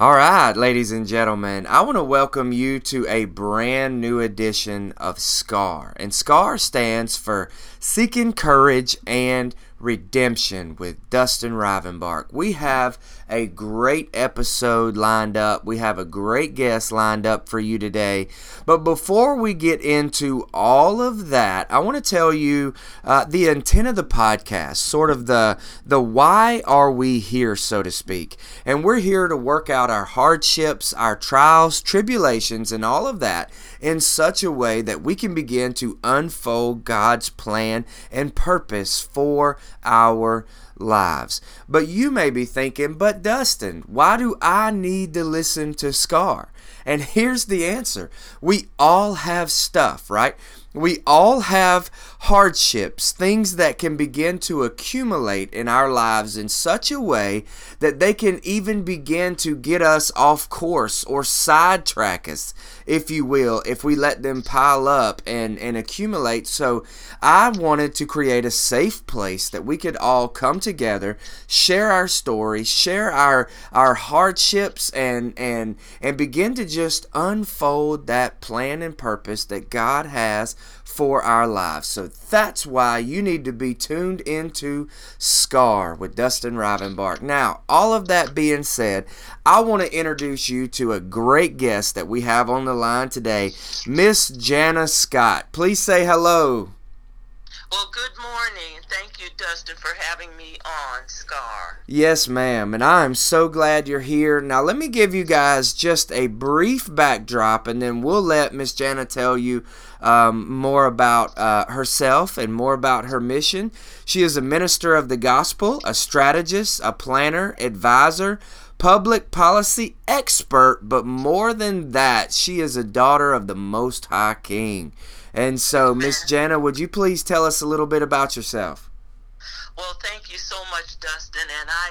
All right, ladies and gentlemen, I want to welcome you to a brand new edition of SCAR. And SCAR stands for Seeking Courage and Redemption with Dustin Rivenbark. We have a great episode lined up. We have a great guest lined up for you today. But before we get into all of that, I want to tell you uh, the intent of the podcast, sort of the the why are we here, so to speak. And we're here to work out our hardships, our trials, tribulations, and all of that in such a way that we can begin to unfold God's plan and purpose for our lives. But you may be thinking, but Dustin, why do I need to listen to Scar? And here's the answer we all have stuff, right? We all have hardships, things that can begin to accumulate in our lives in such a way that they can even begin to get us off course or sidetrack us, if you will, if we let them pile up and, and accumulate. So I wanted to create a safe place that we could all come together, share our stories, share our our hardships and and and begin to just unfold that plan and purpose that God has for our lives. So that's why you need to be tuned into Scar with Dustin Rivenbark. Now, all of that being said, I want to introduce you to a great guest that we have on the line today, Miss Jana Scott. Please say hello. Well, good morning. Thank you, Dustin, for having me on Scar. Yes, ma'am. And I'm so glad you're here. Now, let me give you guys just a brief backdrop, and then we'll let Miss Jana tell you um, more about uh, herself and more about her mission. She is a minister of the gospel, a strategist, a planner, advisor, public policy expert, but more than that, she is a daughter of the Most High King. And so, Miss Jana, would you please tell us a little bit about yourself? Well, thank you so much, Dustin. And I,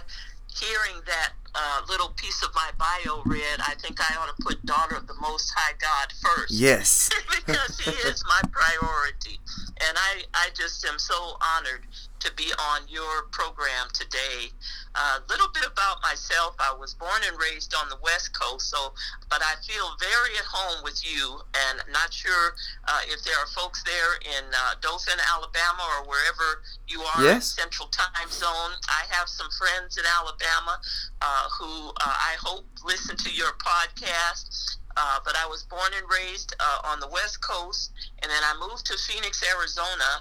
hearing that uh, little piece of my bio read, I think I ought to put Daughter of the Most High God first. Yes. because He is my priority. And I, I just am so honored to be on your program today. A uh, little bit about myself. I was born and raised on the West Coast, so but I feel very at home with you, and not sure uh, if there are folks there in uh, Dothan, Alabama, or wherever you are yes. in Central Time Zone. I have some friends in Alabama uh, who uh, I hope listen to your podcast. Uh, but I was born and raised uh, on the West Coast, and then I moved to Phoenix, Arizona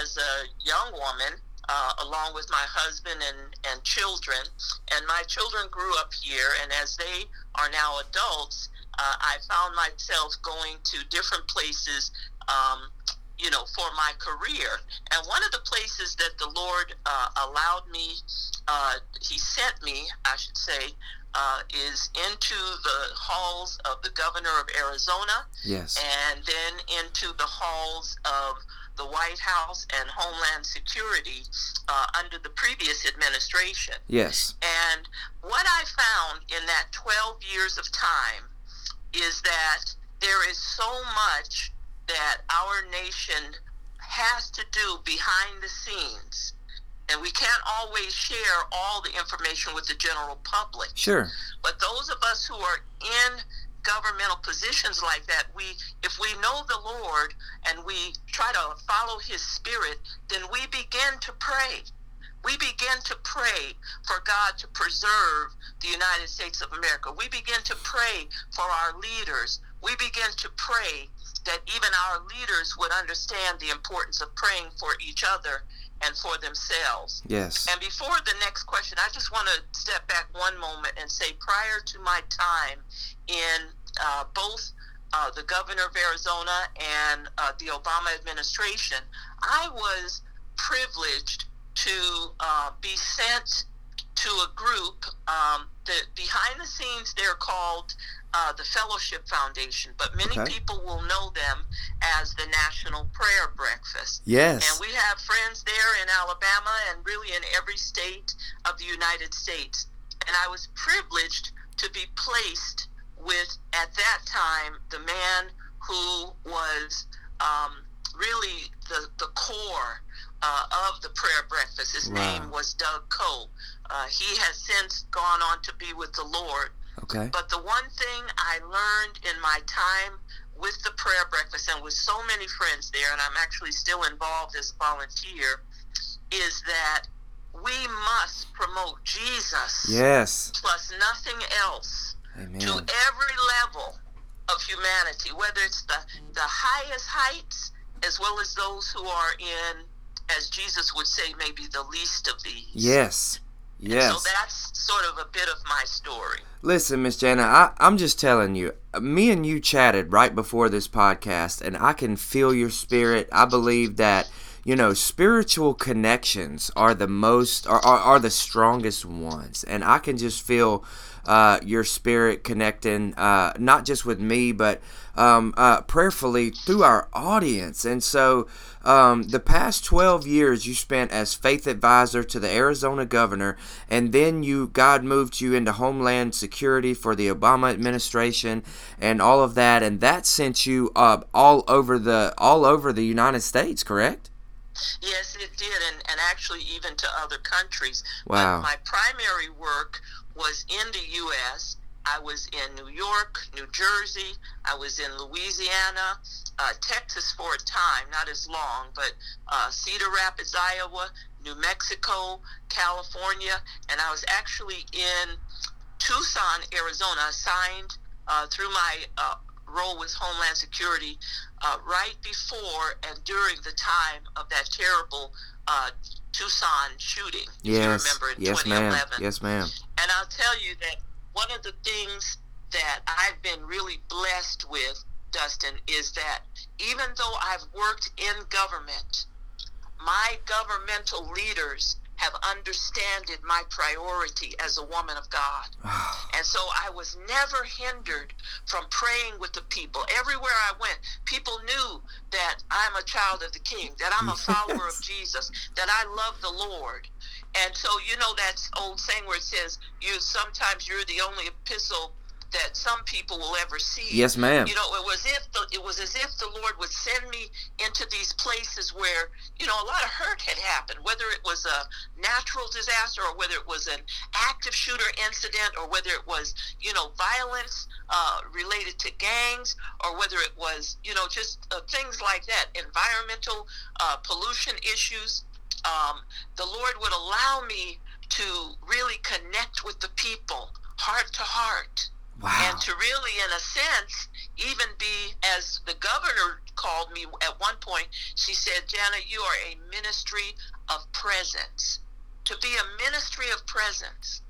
as a young woman, uh, along with my husband and, and children. And my children grew up here, and as they are now adults, uh, I found myself going to different places. Um, you know, for my career. And one of the places that the Lord uh, allowed me, uh, He sent me, I should say, uh, is into the halls of the governor of Arizona. Yes. And then into the halls of the White House and Homeland Security uh, under the previous administration. Yes. And what I found in that 12 years of time is that there is so much that our nation has to do behind the scenes and we can't always share all the information with the general public. Sure. But those of us who are in governmental positions like that, we if we know the Lord and we try to follow his spirit, then we begin to pray. We begin to pray for God to preserve the United States of America. We begin to pray for our leaders. We begin to pray that even our leaders would understand the importance of praying for each other and for themselves. Yes. And before the next question, I just want to step back one moment and say prior to my time in uh, both uh, the governor of Arizona and uh, the Obama administration, I was privileged to uh, be sent to a group um, that behind the scenes they're called uh, the Fellowship Foundation, but many okay. people will know them as the National Prayer Breakfast. Yes. And we have friends there in Alabama and really in every state of the United States. And I was privileged to be placed with, at that time, the man who was um, really the, the core uh, of the prayer breakfast. His wow. name was Doug Coe. Uh, he has since gone on to be with the Lord. Okay. But the one thing I learned in my time with the prayer breakfast and with so many friends there, and I'm actually still involved as a volunteer, is that we must promote Jesus Yes. plus nothing else Amen. to every level of humanity, whether it's the, the highest heights as well as those who are in, as Jesus would say, maybe the least of these. Yes. Yes. So that's sort of a bit of my story. Listen, Miss Jana, I, I'm just telling you, me and you chatted right before this podcast, and I can feel your spirit. I believe that, you know, spiritual connections are the most, are, are, are the strongest ones. And I can just feel uh, your spirit connecting, uh, not just with me, but um, uh, prayerfully through our audience. And so, um, the past 12 years you spent as faith advisor to the Arizona governor, and then you God moved you into Homeland Security for the Obama administration, and all of that, and that sent you all over the all over the United States, correct? Yes, it did, and, and actually even to other countries. Wow. But my primary work was in the U.S. I was in New York, New Jersey. I was in Louisiana, uh, Texas for a time, not as long, but uh, Cedar Rapids, Iowa, New Mexico, California, and I was actually in Tucson, Arizona, assigned uh, through my uh, role with Homeland Security uh, right before and during the time of that terrible uh, Tucson shooting. Yes. remember in Yes, ma'am. Yes, ma'am. And I'll tell you that one of the things that I've been really blessed with, Dustin, is that even though I've worked in government, my governmental leaders have understood my priority as a woman of God. And so I was never hindered from praying with the people. Everywhere I went, people knew that I'm a child of the King, that I'm a follower of Jesus, that I love the Lord. And so you know that old saying where it says, "You sometimes you're the only epistle that some people will ever see." Yes, ma'am. You know, it was if the, it was as if the Lord would send me into these places where you know a lot of hurt had happened, whether it was a natural disaster or whether it was an active shooter incident or whether it was you know violence uh, related to gangs or whether it was you know just uh, things like that, environmental uh, pollution issues. Um, the Lord would allow me to really connect with the people, heart to heart Wow. and to really, in a sense, even be as the governor called me at one point. She said, "Janet, you are a ministry of presence. To be a ministry of presence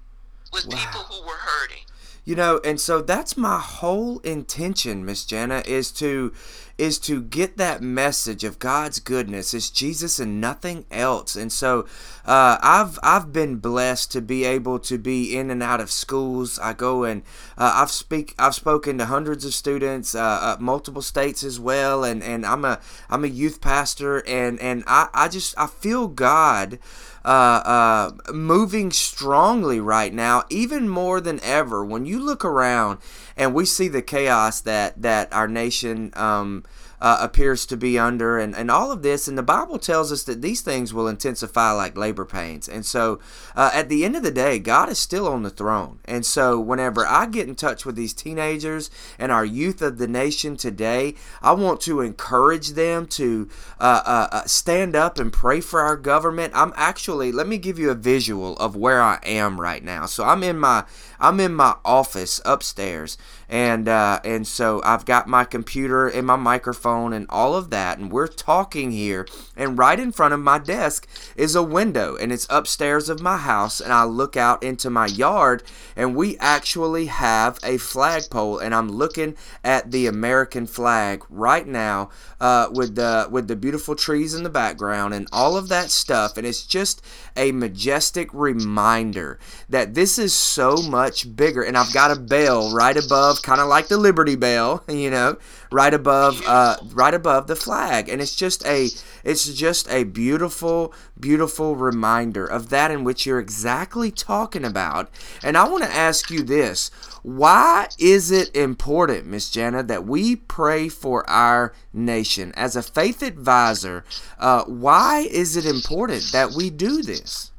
with Wow. people who were hurting." You know, and so that's my whole intention, Miss Jenna, is to is to get that message of God's goodness. It's Jesus and nothing else. And so uh, I've I've been blessed to be able to be in and out of schools. I go and uh, I've speak I've spoken to hundreds of students, uh, uh, multiple states as well, and, and I'm a I'm a youth pastor, and and I, I just I feel God uh, uh, moving strongly right now, even more than ever. When you look around and we see the chaos that that our nation um, uh, appears to be under, and, and all of this, and the Bible tells us that these things will intensify like labor pains. And so, uh, at the end of the day, God is still on the throne. And so, whenever I get in touch with these teenagers and our youth of the nation today, I want to encourage them to uh, uh, uh, stand up and pray for our government. I'm actually, let me give you a visual of where I am right now. So I'm in my I'm in my office upstairs, and uh, and so I've got my computer and my microphone and all of that, and we're talking here. And right in front of my desk is a window, and it's upstairs of my house, and I look out into my yard, and we actually have a flagpole, and I'm looking at the American flag right now uh, with the with the beautiful trees in the background and all of that stuff, and it's just a majestic reminder that this is so much bigger. And I've got a bell right above, kind of like the Liberty Bell, you know, right above, uh, right above the flag, and it's just a, it's just a beautiful, beautiful reminder of that in which you're exactly talking about. And I want to ask you this: Why is it important, Miss Jana, that we pray for our nation as a faith advisor? Uh, why is it important that we do this?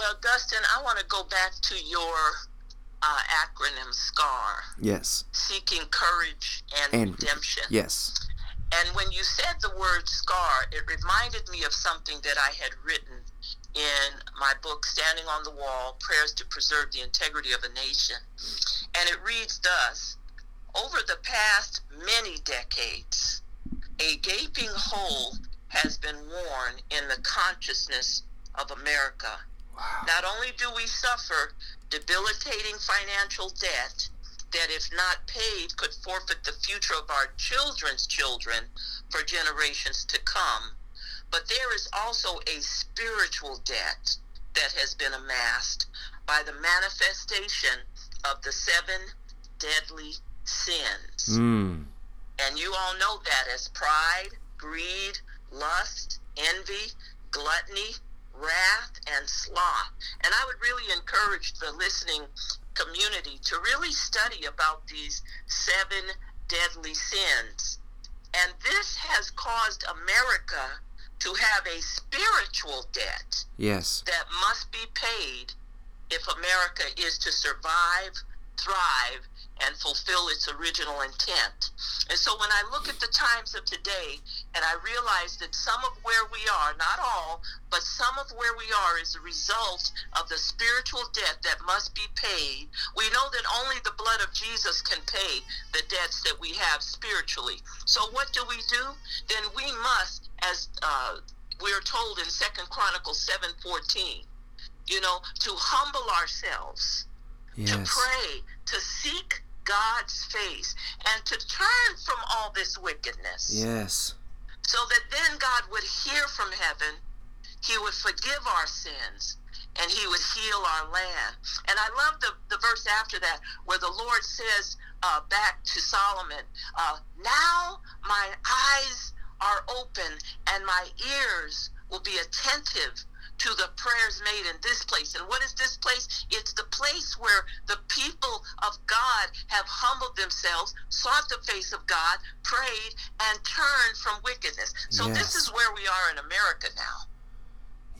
Well, Dustin, I want to go back to your uh, acronym Scar. Yes. Seeking courage and, and redemption. Yes. And when you said the word scar, it reminded me of something that I had written in my book, Standing on the Wall Prayers to Preserve the Integrity of a Nation. And it reads thus Over the past many decades, a gaping hole has been worn in the consciousness of America. Wow. Not only do we suffer debilitating financial debt that, if not paid, could forfeit the future of our children's children for generations to come, but there is also a spiritual debt that has been amassed by the manifestation of the seven deadly sins. Mm. And you all know that as pride, greed, lust, envy, gluttony, wrath, and sloth. And I would really encourage the listening community to really study about these seven deadly sins. And this has caused America to have a spiritual debt. Yes. That must be paid if America is to survive, thrive, and fulfill its original intent. And so when I look at the times of today and I realize that some of where we are, not all, but some of where we are is a result of the spiritual debt that must be paid, we know that only the blood of Jesus can pay the debts that we have spiritually. So what do we do? Then we must, as uh, we're told in Second Chronicles 7:14, you know, to humble ourselves, yes. to pray, to seek God's face and to turn from all this wickedness. Yes. So that then God would hear from heaven, He would forgive our sins, and He would heal our land. And I love the, the verse after that where the Lord says uh, back to Solomon, uh, Now my eyes are open and my ears will be attentive to the prayers made in this place. And what is this place? It's the place where the people of God have humbled themselves, sought the face of God, prayed, and turned from wickedness. So yes. this is where we are in America now.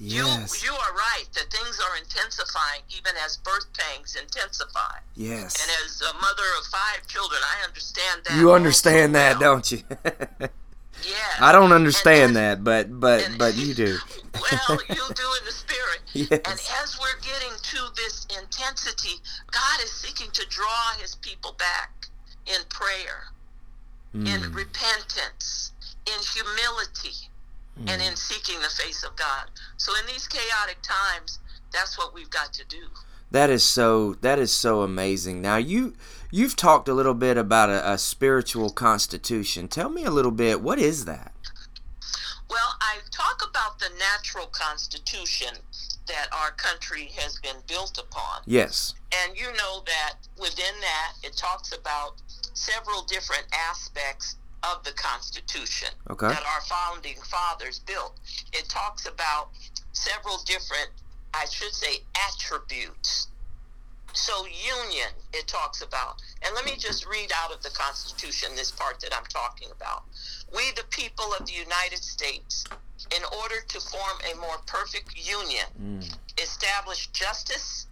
Yes. You, you are right that things are intensifying even as birth pangs intensify. Yes. And as a mother of five children, I understand that. You understand that, well. don't you? Yeah. I don't understand that, but but and, but you do. well, you do in the spirit. Yes. And as we're getting to this intensity, God is seeking to draw his people back in prayer, mm. in repentance, in humility, mm. and in seeking the face of God. So in these chaotic times, that's what we've got to do. That is so that is so amazing. Now you you've talked a little bit about a, a spiritual constitution. Tell me a little bit. What is that? Well, I talk about the natural constitution that our country has been built upon. Yes. And you know that within that, it talks about several different aspects of the Constitution okay. that our founding fathers built. It talks about several different I should say, attributes. So, union, it talks about. And let me just read out of the Constitution this part that I'm talking about. We, the people of the United States, in order to form a more perfect union, mm. establish justice,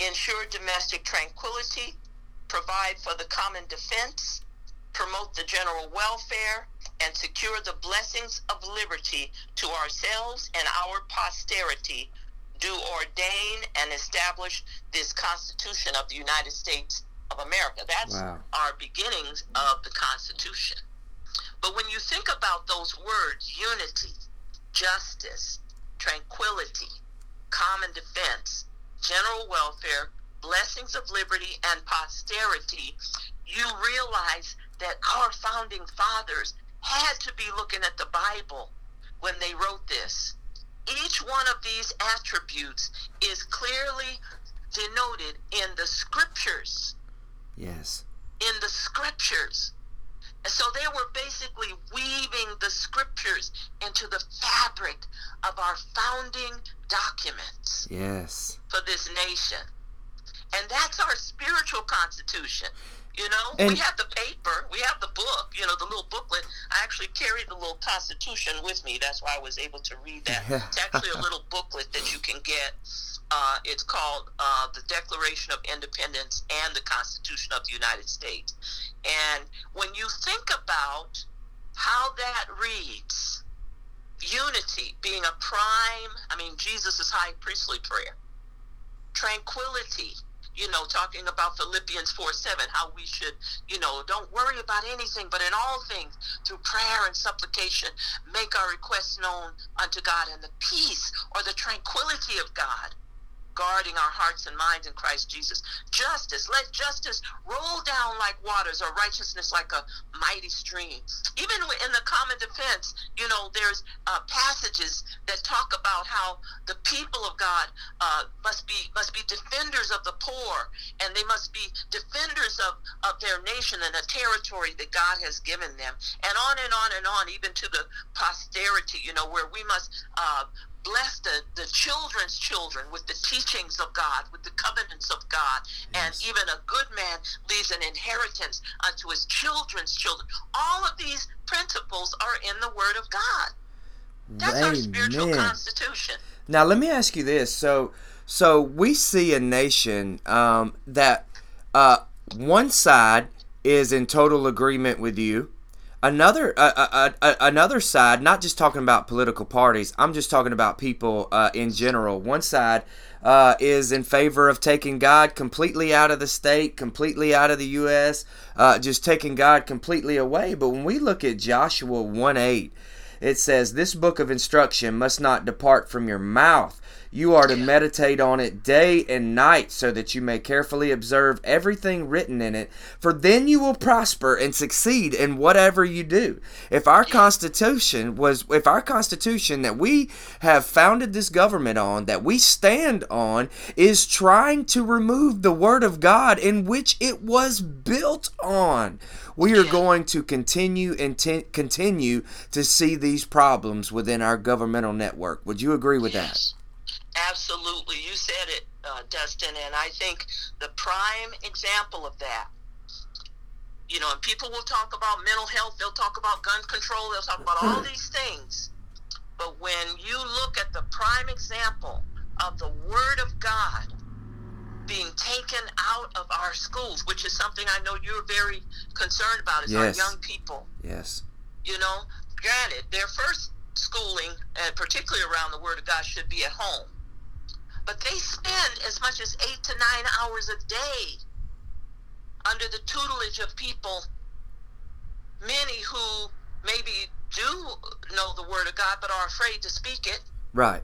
ensure domestic tranquility, provide for the common defense, promote the general welfare, and secure the blessings of liberty to ourselves and our posterity do ordain and establish this Constitution of the United States of America. That's wow. our beginnings of the Constitution. But when you think about those words, unity, justice, tranquility, common defense, general welfare, blessings of liberty, and posterity, you realize that our founding fathers had to be looking at the Bible when they wrote this each one of these attributes is clearly denoted in the scriptures. Yes. In the scriptures. And so they were basically weaving the scriptures into the fabric of our founding documents. Yes. For this nation. And that's our spiritual constitution. You know, and, we have the paper, we have the book, you know, the little booklet. I actually carried the little Constitution with me. That's why I was able to read that. Yeah. It's actually a little booklet that you can get Uh, it's called uh, the Declaration of Independence and the Constitution of the United States. And when you think about how that reads, unity being a prime, I mean, Jesus' high priestly prayer, tranquility, you know, talking about Philippians 4 7, how we should, you know, don't worry about anything, but in all things, through prayer and supplication, make our requests known unto God, and the peace or the tranquility of God guarding our hearts and minds in Christ Jesus. Justice, let justice roll down like waters or righteousness like a mighty stream. Even in the common defense, you know, there's uh, passages that talk about how the people of God uh, must be must be defenders of the poor and they must be defenders of, of their nation and the territory that God has given them. And on and on and on, even to the posterity, you know, where we must uh, bless the, the children's children with the teachings of God, with the covenants of God. Yes. And even a good man leaves an inheritance unto his children's children. All of these principles are in the Word of God. That's Amen. our spiritual constitution. Now, let me ask you this. So, so we see a nation um, that uh, one side is in total agreement with you another uh, uh, uh, another side not just talking about political parties i'm just talking about people uh, in general. One side uh, is in favor of taking god completely out of the state completely out of the us uh, just taking god completely away. But when we look at joshua 1 8 it says this book of instruction must not depart from your mouth you are to meditate on it day and night so that you may carefully observe everything written in it, for then you will prosper and succeed in whatever you do. If our constitution was if our constitution that we have founded this government on, that we stand on is trying to remove the word of God in which it was built on, we are going to continue and t- continue to see these problems within our governmental network. Would you agree with yes. that? Absolutely. You said it, uh, Dustin, and I think the prime example of that, you know, and people will talk about mental health, they'll talk about gun control, they'll talk about all these things. But when you look at the prime example of the Word of God being taken out of our schools, which is something I know you're very concerned about, is yes. our young people. Yes. You know, granted, their first schooling, and particularly around the Word of God, should be at home but they spend as much as eight to nine hours a day under the tutelage of people, many who maybe do know the Word of God but are afraid to speak it. Right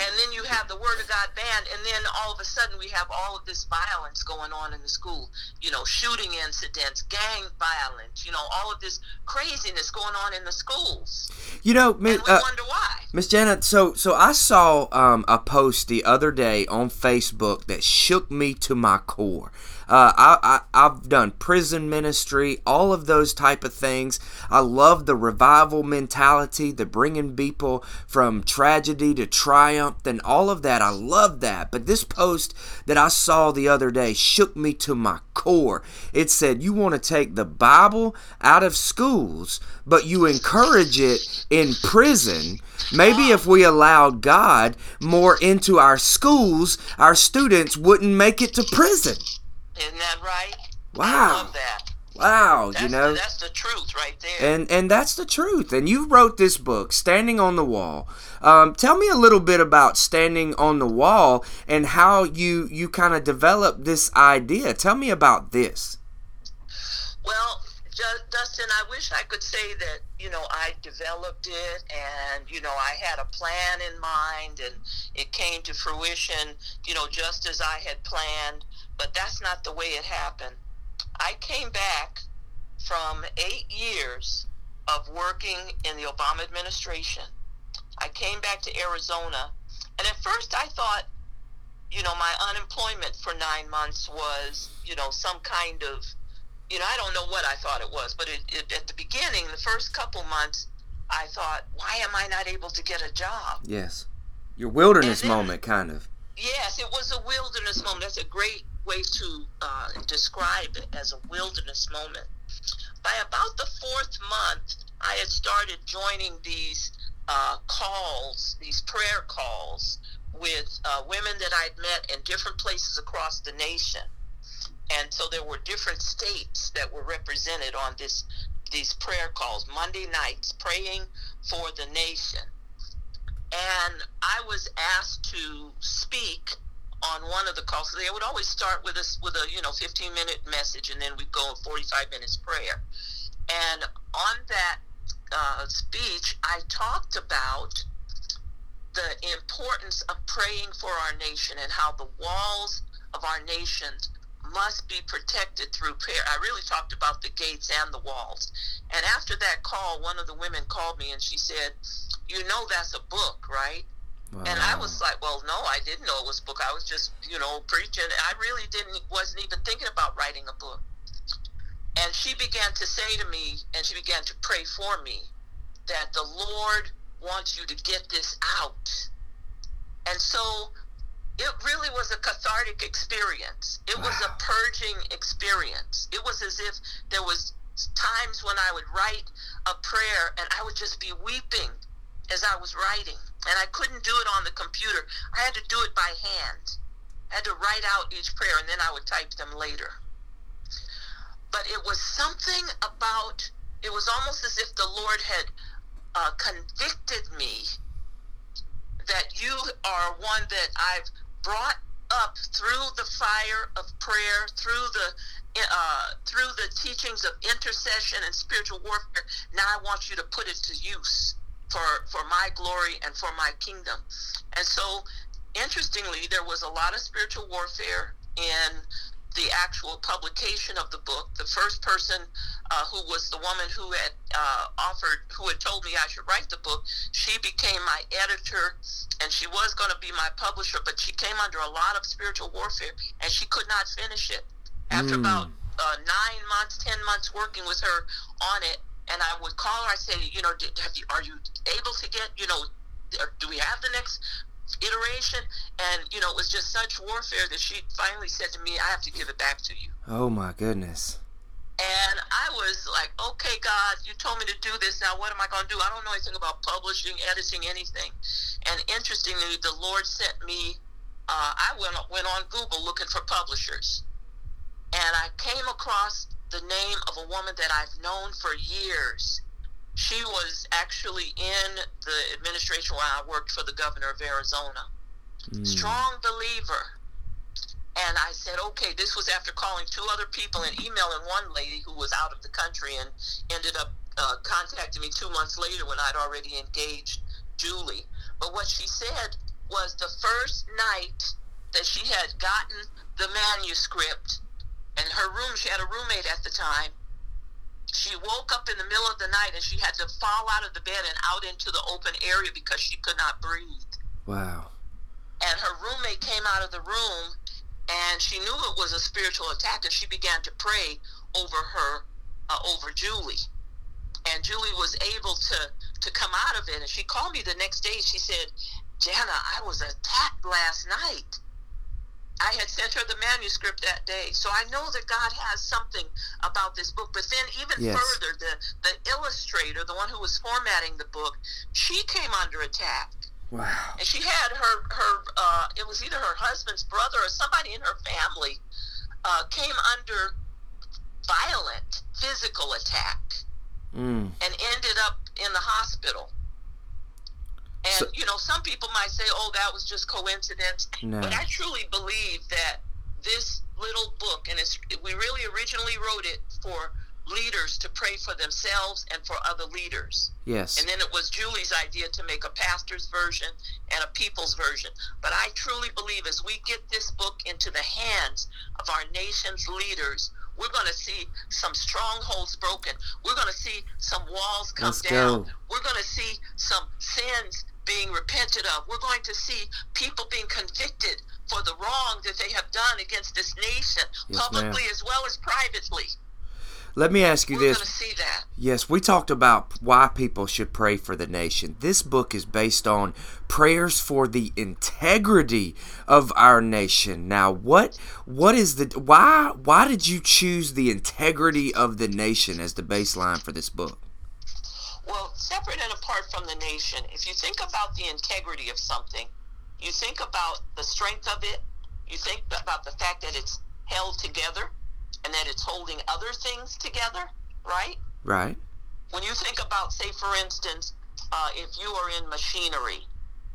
and then you have the word of God banned, and then all of a sudden we have all of this violence going on in the school. You know, shooting incidents, gang violence. You know, all of this craziness going on in the schools. You know, and we uh, wonder why. Miss Janet, so so I saw um, a post the other day on Facebook that shook me to my core. Uh, I, I have done prison ministry, all of those type of things. I love the revival mentality, the bringing people from tragedy to triumph, and all of that. I love that. But this post that I saw the other day shook me to my core. It said you want to take the Bible out of schools, but you encourage it in prison. Maybe if we allowed God more into our schools, our students wouldn't make it to prison. Isn't that right? Wow. I love that. Wow, that's you know. The, that's the truth right there. And and that's the truth. And you wrote this book, Standing on the Wall. Um, tell me a little bit about standing on the wall and how you you kind of developed this idea. Tell me about this. Well, Dustin, I wish I could say that you know I developed it and you know I had a plan in mind and it came to fruition. You know, just as I had planned but that's not the way it happened. I came back from eight years of working in the Obama administration. I came back to Arizona, and at first I thought, you know, my unemployment for nine months was, you know, some kind of, you know, I don't know what I thought it was, but it, it, at the beginning, the first couple months, I thought, why am I not able to get a job? Yes. Your wilderness then, moment, kind of. Yes, it was a wilderness moment. That's a great way to uh, describe it as a wilderness moment. By about the fourth month, I had started joining these uh, calls, these prayer calls, with uh, women that I'd met in different places across the nation. And so there were different states that were represented on this these prayer calls, Monday nights, praying for the nation. And I was asked to speak on one of the calls. They would always start with us with a you know 15 minute message, and then we'd go 45 minutes prayer. And on that uh, speech, I talked about the importance of praying for our nation and how the walls of our nation must be protected through prayer. I really talked about the gates and the walls. And after that call, one of the women called me and she said, You know, that's a book, right? Wow. And I was like, well, no, I didn't know it was a book. I was just, you know, preaching. I really didn't, wasn't even thinking about writing a book. And she began to say to me, and she began to pray for me, that the Lord wants you to get this out. And so it really was a cathartic experience. It wow. was a purging experience. It was as if there was times when I would write a prayer and I would just be weeping as I was writing. And I couldn't do it on the computer. I had to do it by hand. I had to write out each prayer and then I would type them later. But it was something about, it was almost as if the Lord had uh, convicted me that you are one that I've brought up through the fire of prayer, through the uh, through the teachings of intercession and spiritual warfare. Now I want you to put it to use for for my glory and for my kingdom. And so, interestingly, there was a lot of spiritual warfare in the actual publication of the book. The first person uh, who was the woman who had uh, offered, who had told me I should write the book, she became my editor and she was going to be my publisher, but she came under a lot of spiritual warfare and she could not finish it. After mm. about uh, nine months, ten months working with her on it, and I would call her. I say, you know, have you are you able to get, you know, do we have the next iteration? And you know, it was just such warfare that she finally said to me, "I have to give it back to you." Oh my goodness. And I was like, okay, God, you told me to do this. Now, what am I going to do? I don't know anything about publishing, editing, anything. And interestingly, the Lord sent me, uh, I went, went on Google looking for publishers. And I came across the name of a woman that I've known for years. She was actually in the administration while I worked for the governor of Arizona. Mm. Strong believer. And I said, okay, this was after calling two other people and emailing one lady who was out of the country and ended up uh, contacting me two months later when I'd already engaged Julie. But what she said was the first night that she had gotten the manuscript in her room, she had a roommate at the time. She woke up in the middle of the night and she had to fall out of the bed and out into the open area because she could not breathe. Wow. And her roommate came out of the room and she knew it was a spiritual attack and she began to pray over her, uh, over Julie. And Julie was able to, to come out of it. And she called me the next day. She said, Jana, I was attacked last night. I had sent her the manuscript that day. So I know that God has something about this book. But then even yes. further, the, the illustrator, the one who was formatting the book, she came under attack. Wow. And she had her, her uh, it was either her husband's brother or somebody in her family uh, came under violent physical attack mm. and ended up in the hospital. And so, you know, some people might say, "Oh, that was just coincidence," no. but I truly believe that this little book, and it's we really originally wrote it for leaders to pray for themselves and for other leaders. Yes. And then it was Julie's idea to make a pastor's version and a people's version. But I truly believe as we get this book into the hands of our nation's leaders, we're going to see some strongholds broken. We're going to see some walls come Let's down. Go. We're going to see some sins being repented of. We're going to see people being convicted for the wrong that they have done against this nation, yes, publicly ma'am. as well as privately. Let me ask you We're this. Yes, we talked about why people should pray for the nation. This book is based on prayers for the integrity of our nation. Now, what what is the why why did you choose the integrity of the nation as the baseline for this book? Well, separate and apart from the nation, if you think about the integrity of something, you think about the strength of it, you think about the fact that it's held together and that it's holding other things together, right? Right. When you think about, say, for instance, uh, if you are in machinery,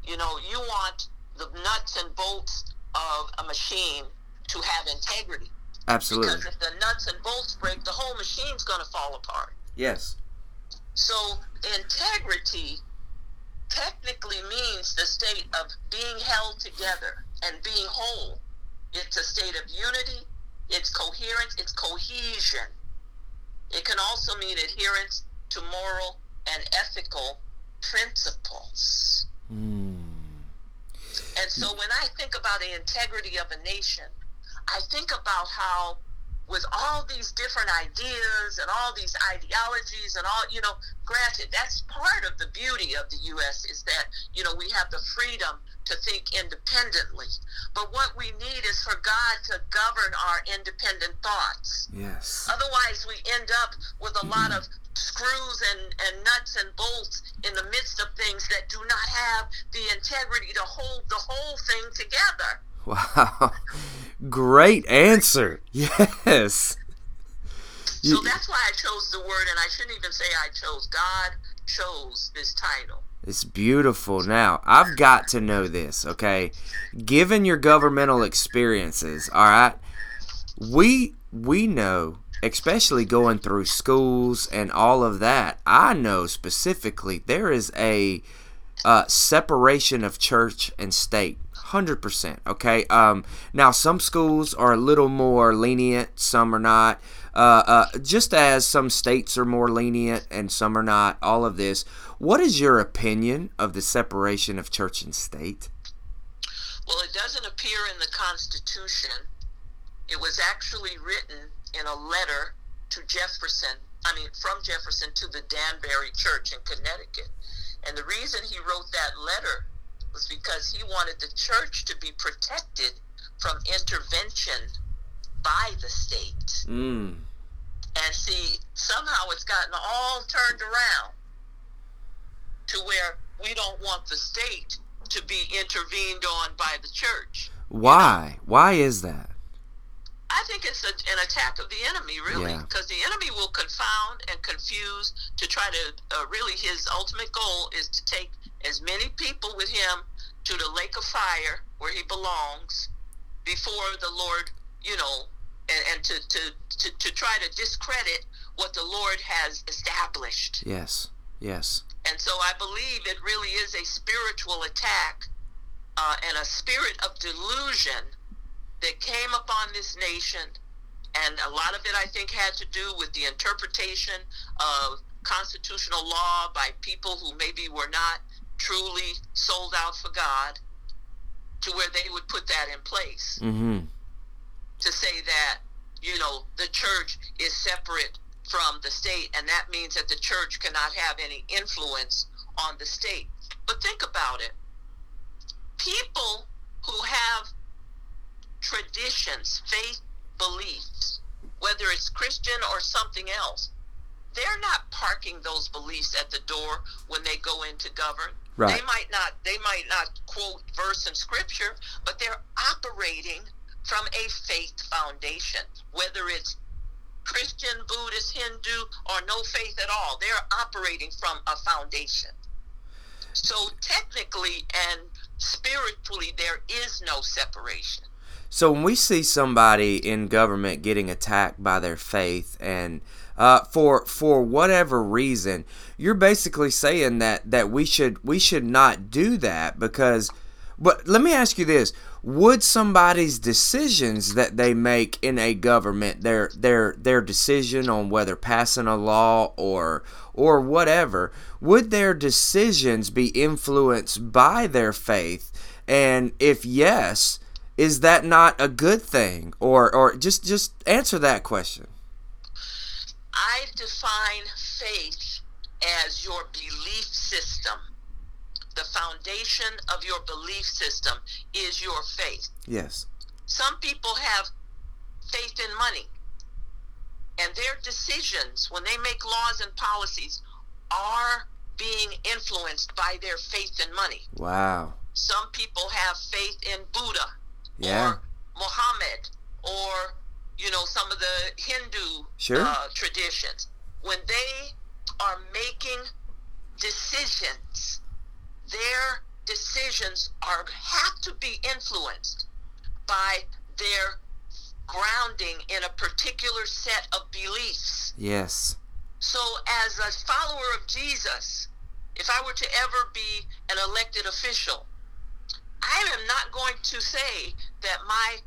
you know, you want the nuts and bolts of a machine to have integrity. Absolutely. Because if the nuts and bolts break, the whole machine's going to fall apart. Yes. So integrity technically means the state of being held together and being whole. It's a state of unity, it's coherence, it's cohesion. It can also mean adherence to moral and ethical principles. Mm. And so when I think about the integrity of a nation, I think about how with all these different ideas and all these ideologies and all you know granted that's part of the beauty of the US is that you know we have the freedom to think independently but what we need is for God to govern our independent thoughts Yes. otherwise we end up with a lot of screws and, and nuts and bolts in the midst of things that do not have the integrity to hold the whole thing together Wow. Great answer. Yes. So that's why I chose the word, and I shouldn't even say I chose. God chose this title. It's beautiful. Now, I've got to know this, okay? Given your governmental experiences, all right? We we know, especially going through schools and all of that. I know specifically there is a uh, separation of church and state. 100%. Okay. Um, now, some schools are a little more lenient, some are not. Uh, uh, just as some states are more lenient and some are not, all of this. What is your opinion of the separation of church and state? Well, it doesn't appear in the Constitution. It was actually written in a letter to Jefferson, I mean, from Jefferson to the Danbury Church in Connecticut. And the reason he wrote that letter was because he wanted the church to be protected from intervention by the state. Mm. And see, somehow it's gotten all turned around to where we don't want the state to be intervened on by the church. Why? Why is that? I think it's a, an attack of the enemy, really, Yeah. because the enemy will confound and confuse to try to uh, really his ultimate goal is to take as many people with him to the lake of fire where he belongs before the Lord, you know, and, and to, to, to, to try to discredit what the Lord has established. Yes. Yes. And so I believe it really is a spiritual attack uh, and a spirit of delusion that came upon this nation. And a lot of it, I think, had to do with the interpretation of constitutional law by people who maybe were not truly sold out for God to where they would put that in place Mm-hmm. to say that you know the church is separate from the state and that means that the church cannot have any influence on the state but think about it people who have traditions faith beliefs whether it's christian or something else they're not parking those beliefs at the door when they go in to govern. Right. they might not they might not quote verse in scripture but they're operating from a faith foundation whether it's christian buddhist hindu or no faith at all they're operating from a foundation. So technically and spiritually there is no separation So when we see somebody in government getting attacked by their faith and uh, for for whatever reason, you're basically saying that that we should we should not do that because. But let me ask you this: Would somebody's decisions that they make in a government, their their their decision on whether passing a law or or whatever, would their decisions be influenced by their faith? And if yes, is that not a good thing? Or or just just answer that question. I define faith as your belief system. The foundation of your belief system is your faith. Yes. Some people have faith in money and their decisions when they make laws and policies are being influenced by their faith in money. Wow. Some people have faith in Buddha Yeah. or Muhammad or you know some of the Hindu Sure. uh, traditions. When they are making decisions, their decisions are have to be influenced by their grounding in a particular set of beliefs. Yes. So, as a follower of Jesus, if I were to ever be an elected official, I am not going to say that my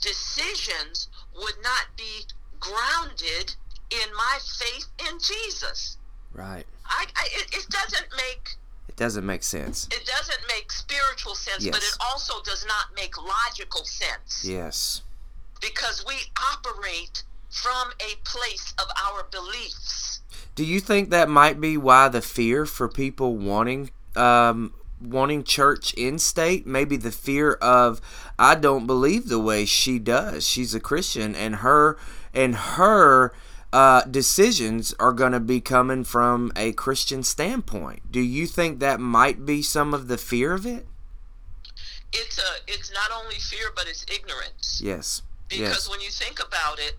decisions would not be grounded in my faith in Jesus. Right. I, I it, it doesn't make It doesn't make sense. it doesn't make spiritual sense, but it also does not make logical sense Yes. because we operate from a place of our beliefs. Do you think that might be why the fear for people wanting um, wanting church in state? Maybe the fear of I don't believe the way she does. She's a Christian, and her and her uh, decisions are going to be coming from a Christian standpoint. Do you think that might be some of the fear of it? It's a it's not only fear but it's ignorance. Yes. Because Yes. when you think about it,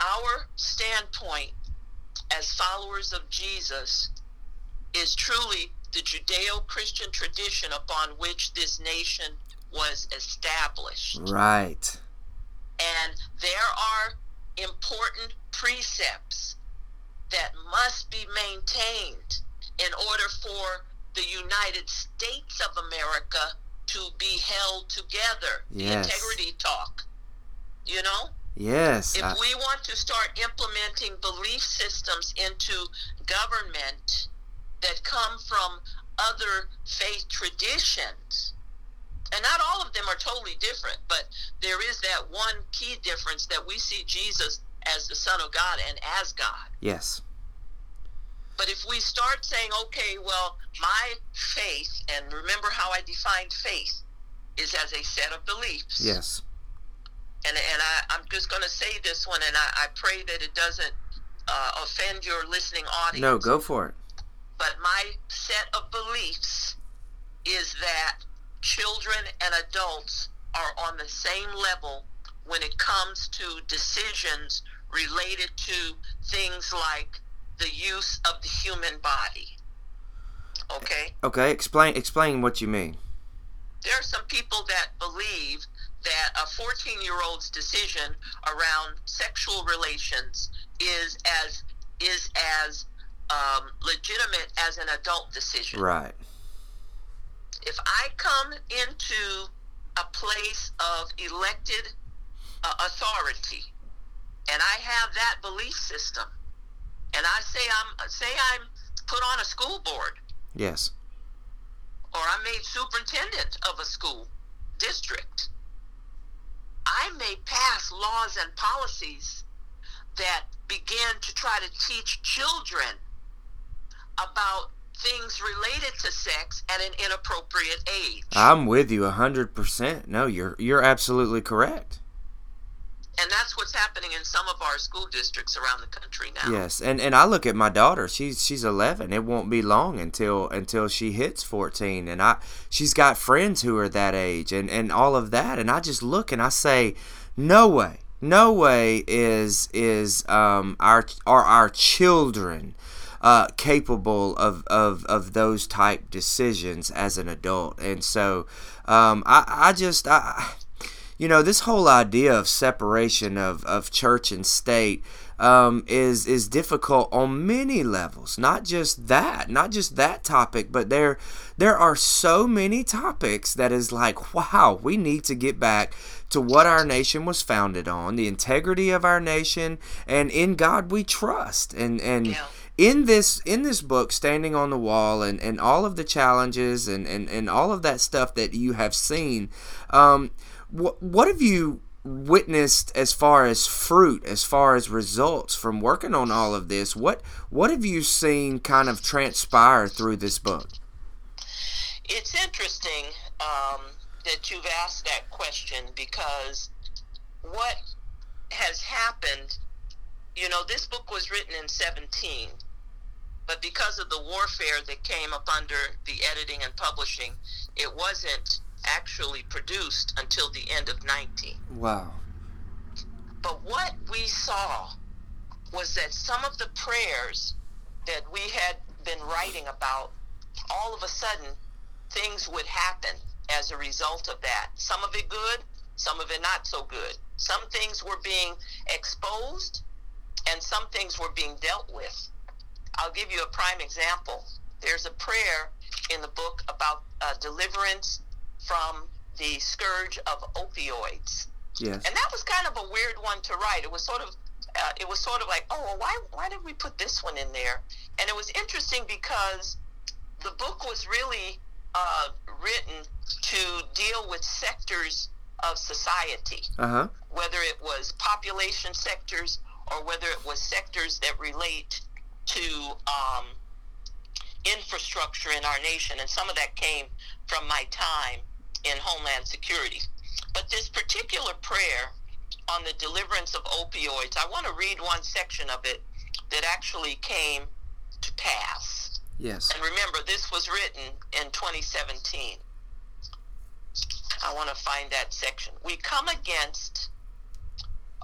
our standpoint as followers of Jesus is truly the Judeo Christian tradition upon which this nation was established. Right. And there are important precepts that must be maintained in order for the United States of America to be held together. Yes. The integrity talk. You know? Yes. If I- we want to start implementing belief systems into government that come from other faith traditions, and not all of them are totally different, but there is that one key difference that we see Jesus as the Son of God and as God. yes. But if we start saying, okay, well, my faith, and remember how I defined faith, is as a set of beliefs Yes. and and I, I'm just going to say this one, and I, I pray that it doesn't uh, offend your listening audience. No, go for it. But my set of beliefs is that children and adults are on the same level when it comes to decisions related to things like the use of the human body. Okay? Okay, explain explain what you mean. there are some people that believe that a 14 year old's decision around sexual relations is as is as um, legitimate as an adult decision. Right. If I come into a place of elected uh, authority and I have that belief system, and I say I'm say I'm put on a school board Yes. or I'm made superintendent of a school district, I may pass laws and policies that begin to try to teach children about things related to sex at an inappropriate age. I'm with you a hundred percent. No, you're you're absolutely correct. and that's what's happening in some of our school districts around the country now. Yes, and and I look at my daughter. She's she's 11. It won't be long until until she hits 14, and I she's got friends who are that age, and and all of that. And I just look and I say, no way, no way is is um our are our children. Uh, capable of, of, of those type decisions as an adult, and so um, I, I just I, you know this whole idea of separation of, of church and state um, is is difficult on many levels. Not just that not just that topic but there there are so many topics that is like wow we need to get back to what our nation was founded on the integrity of our nation and in God we trust. And and Yeah. In this in this book standing on the wall and, and all of the challenges and, and, and all of that stuff that you have seen um, what, what have you witnessed as far as fruit as far as results from working on all of this? What what have you seen kind of transpire through this book? It's interesting um, that you've asked that question because what has happened, you know, this book was written in 17, but because of the warfare that came up under the editing and publishing, it wasn't actually produced until the end of 19. Wow. But what we saw was that some of the prayers that we had been writing about, all of a sudden, things would happen as a result of that. Some of it good, some of it not so good. Some things were being exposed, and some things were being dealt with. I'll give you a prime example. There's a prayer in the book about uh, deliverance from the scourge of opioids. Yes. And that was kind of a weird one to write. It was sort of uh, it was sort of like, oh, well, why why did we put this one in there? And it was interesting because the book was really uh, written to deal with sectors of society, Uh-huh. whether it was population sectors or whether it was sectors that relate to um, infrastructure in our nation. And some of that came from my time in Homeland Security. But this particular prayer on the deliverance of opioids, I want to read one section of it that actually came to pass. Yes. And remember, this was written in 2017. I want to find that section. We come against,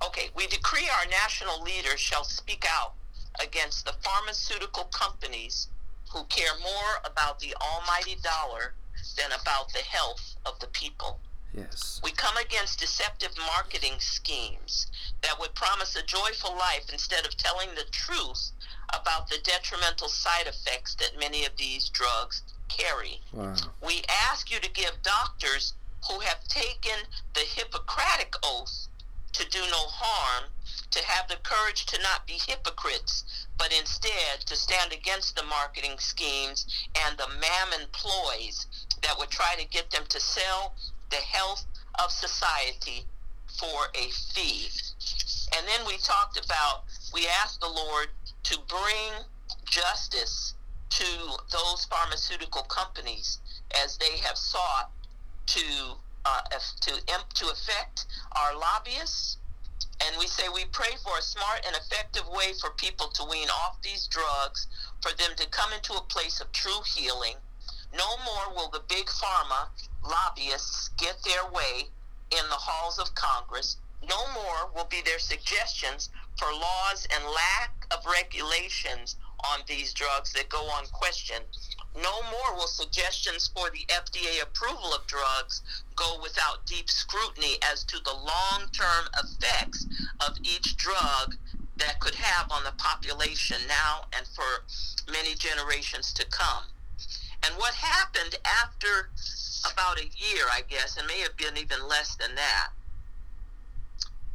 okay, we decree our national leaders shall speak out against the pharmaceutical companies who care more about the almighty dollar than about the health of the people. Yes. We come against deceptive marketing schemes that would promise a joyful life instead of telling the truth about the detrimental side effects that many of these drugs carry. Wow. We ask you to give doctors who have taken the Hippocratic oath to do no harm to have the courage to not be hypocrites, but instead to stand against the marketing schemes and the mammon ploys that would try to get them to sell the health of society for a fee. And then we talked about, we asked the Lord to bring justice to those pharmaceutical companies as they have sought to uh, to to affect our lobbyists. And we say we pray for a smart and effective way for people to wean off these drugs, for them to come into a place of true healing. No more will the big pharma lobbyists get their way in the halls of Congress. No more will be their suggestions for laws and lack of regulations on these drugs that go unquestioned. No more will suggestions for the FDA approval of drugs go without deep scrutiny as to the long term effects of each drug that could have on the population now and for many generations to come. And what happened after about a year, I guess, and may have been even less than that.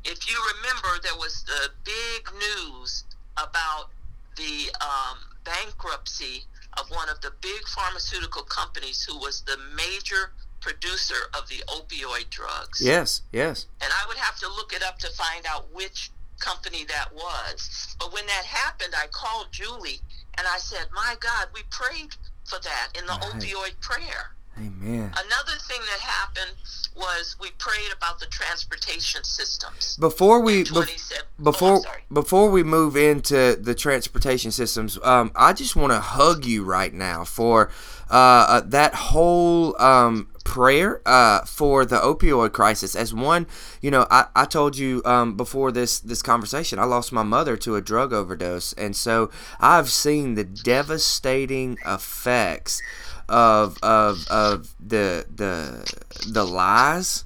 If you remember, there was the big news about the um, bankruptcy of one of the big pharmaceutical companies who was the major producer of the opioid drugs. Yes. Yes. And I would have to look it up to find out which company that was. But when that happened, I called Julie and I said, My God, we prayed for that in the Right. opioid prayer. Amen. Another thing that happened was we prayed about the transportation systems. Before we in bef- 27 oh, before before we move into the transportation systems, um, I just want to hug you right now for uh, uh, that whole um, prayer uh, for the opioid crisis. As one, you know, I, I told you um, before this this conversation, I lost my mother to a drug overdose, and so I've seen the devastating effects of of of the the the lies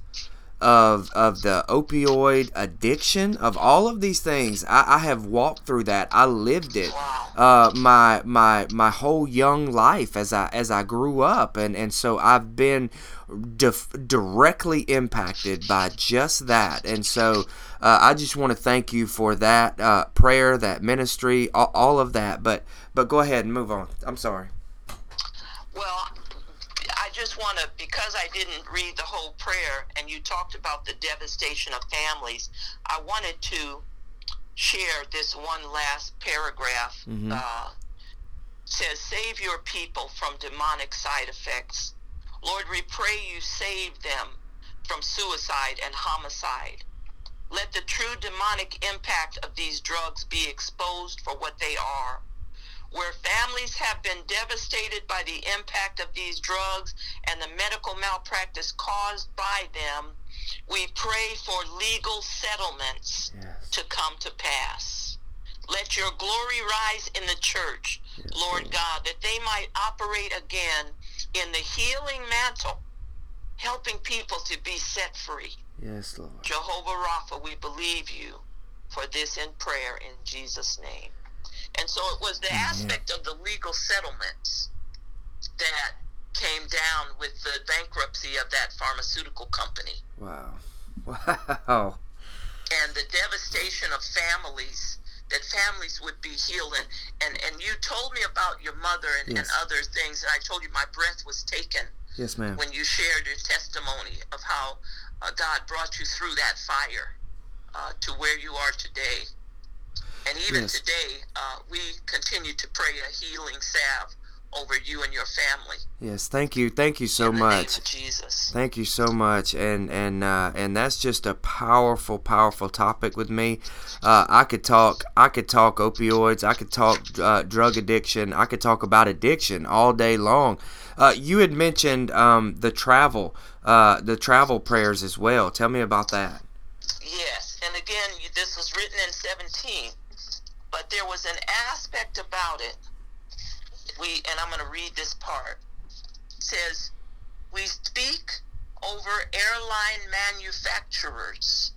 of of the opioid addiction of all of these things I, I have walked through that. I lived it uh, my my my whole young life as I as I grew up. And and so I've been directly impacted by just that. And so uh, I just want to thank you for that uh, prayer that ministry all, all of that. But but go ahead and move on. I'm sorry Well, I just want to, because I didn't read the whole prayer and you talked about the devastation of families, I wanted to share this one last paragraph. Mhm. Uh, says, Save your people from demonic side effects. Lord, we pray you save them from suicide and homicide. Let the true demonic impact of these drugs be exposed for what they are. Where families have been devastated by the impact of these drugs and the medical malpractice caused by them, we pray for legal settlements Yes. to come to pass. Let your glory rise in the church, Yes, Lord Lord. God, that they might operate again in the healing mantle, helping people to be set free. Yes, Lord. Jehovah Rapha, we believe you for this in prayer in Jesus' name. And so it was the Amen. aspect of the legal settlements that came down with the bankruptcy of that pharmaceutical company Wow. Wow. and the devastation of families that families would be healed and and, and you told me about your mother and, and other things and i told you my breath was taken Yes, ma'am. when you shared your testimony of how uh, god brought you through that fire uh, to where you are today and even Yes. today uh, we continue to pray a healing salve over you and your family Yes, thank you. Thank you so much. jesus Thank you so much, and and uh, and that's just a powerful, powerful topic with me. Uh, I could talk, I could talk opioids, I could talk uh, drug addiction, I could talk about addiction all day long. Uh, you had mentioned um, the travel, uh, the travel prayers as well. Tell me about that. Yes, and again, this was written in 17, but there was an aspect about it. We and I'm going to read this part. It says, "We speak over airline manufacturers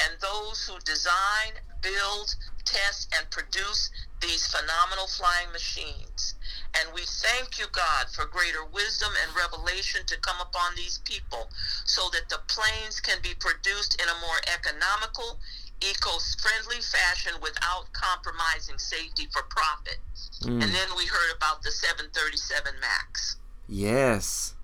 and those who design, build, test, and produce these phenomenal flying machines. And we thank you, God, for greater wisdom and revelation to come upon these people so that the planes can be produced in a more economical, eco friendly fashion without compromising safety for profit. Mm, And then we heard about the 737 MAX. yes,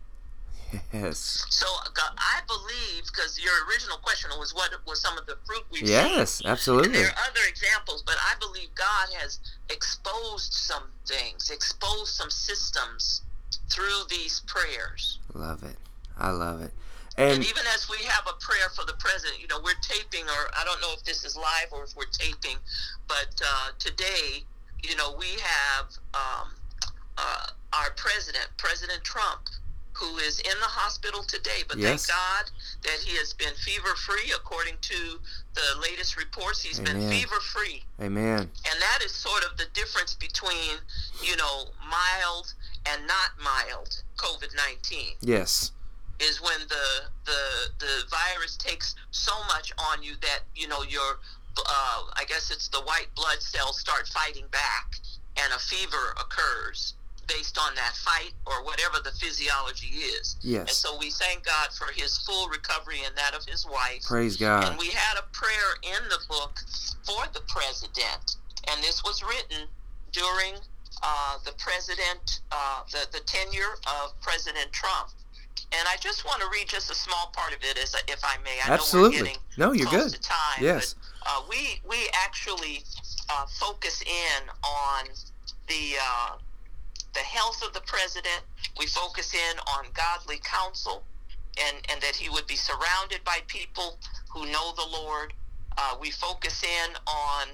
yes, So I believe, because your original question was what was some of the fruit we've seen. yes, And absolutely. there are other examples, but I believe God has exposed some things, exposed some systems through these prayers. Love it. I love it. And, And even as we have a prayer for the president, you know, we're taping, or I don't know if this is live or if we're taping, but uh, today, you know, we have um, uh, our president, President Trump, who is in the hospital today. But Yes. thank God that he has been fever free, according to the latest reports. He's been fever free. Amen. And that is sort of the difference between, you know, mild and not mild COVID 19 Yes. Is when the the the virus takes so much on you that you know your uh, I guess it's the white blood cells start fighting back and a fever occurs based on that fight or whatever the physiology is. Yes. And so we thank God for his full recovery and that of his wife. Praise God. And we had a prayer in the book for the president, and this was written during uh, the president, uh, the the tenure of President Trump. And I just want to read just a small part of it, as if I may. I know Absolutely. we're getting No, you're close good. to time. Yes. But, uh, we we actually uh, focus in on the uh, the health of the president. We focus in on godly counsel, and and that he would be surrounded by people who know the Lord. Uh, we focus in on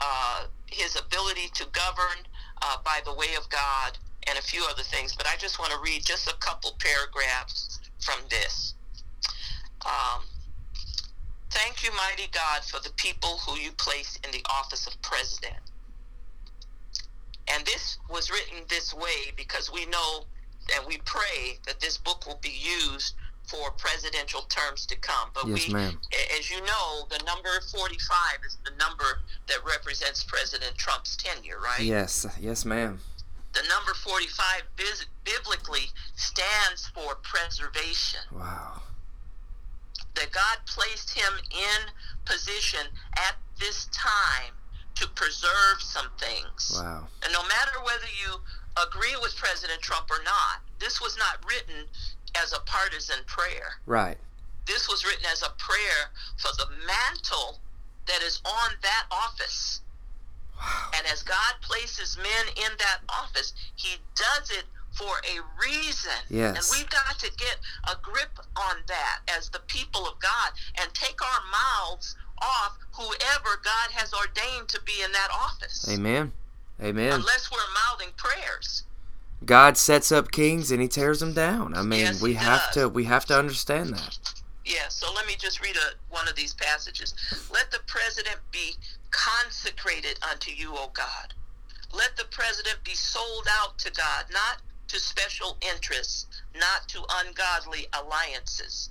uh, his ability to govern uh, by the way of God and a few other things. But I just want to read just a couple paragraphs from this. Um, Thank you, mighty God, for the people who you placed in the office of president. And this was written this way because we know and we pray that this book will be used for presidential terms to come. But Yes, we, ma'am. as you know, the number 45 is the number that represents President Trump's tenure, right? Yes. Yes, ma'am. The number 45 bis- biblically stands for preservation Wow. that God placed him in position at this time to preserve some things. Wow. And no matter whether you agree with President Trump or not, this was not written as a partisan prayer. Right. This was written as a prayer for the mantle that is on that office. Wow. And as God places men in that office, He does it for a reason. Yes. And we've got to get a grip on that as the people of God and take our mouths off whoever God has ordained to be in that office. Amen. Amen. Unless we're mouthing prayers. God sets up kings and he tears them down. I mean, Yes, we have does. to we have to understand that. Yeah, so let me just read a, one of these passages. Let the president be consecrated unto you, O God. Let the president be sold out to God, not to special interests, not to ungodly alliances.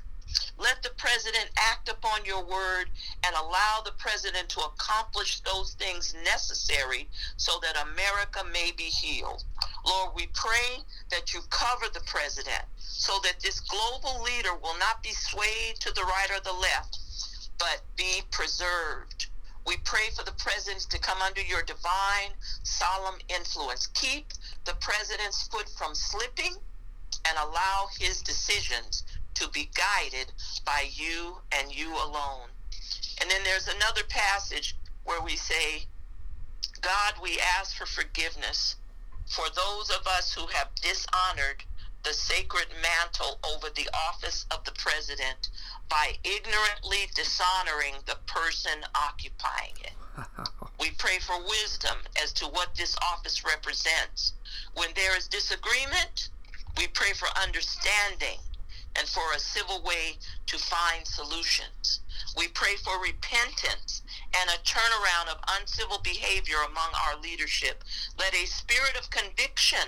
Let the president act upon your word and allow the president to accomplish those things necessary so that America may be healed. Lord, we pray that you cover the president so that this global leader will not be swayed to the right or the left, but be preserved. We pray for the president to come under your divine, solemn influence. Keep the president's foot from slipping and allow his decisions to be guided by you and you alone. And then there's another passage where we say, God, we ask for forgiveness for those of us who have dishonored the sacred mantle over the office of the president by ignorantly dishonoring the person occupying it. We pray for wisdom as to what this office represents. When there is disagreement, we pray for understanding and for a civil way to find solutions. We pray for repentance and a turnaround of uncivil behavior among our leadership. Let a spirit of conviction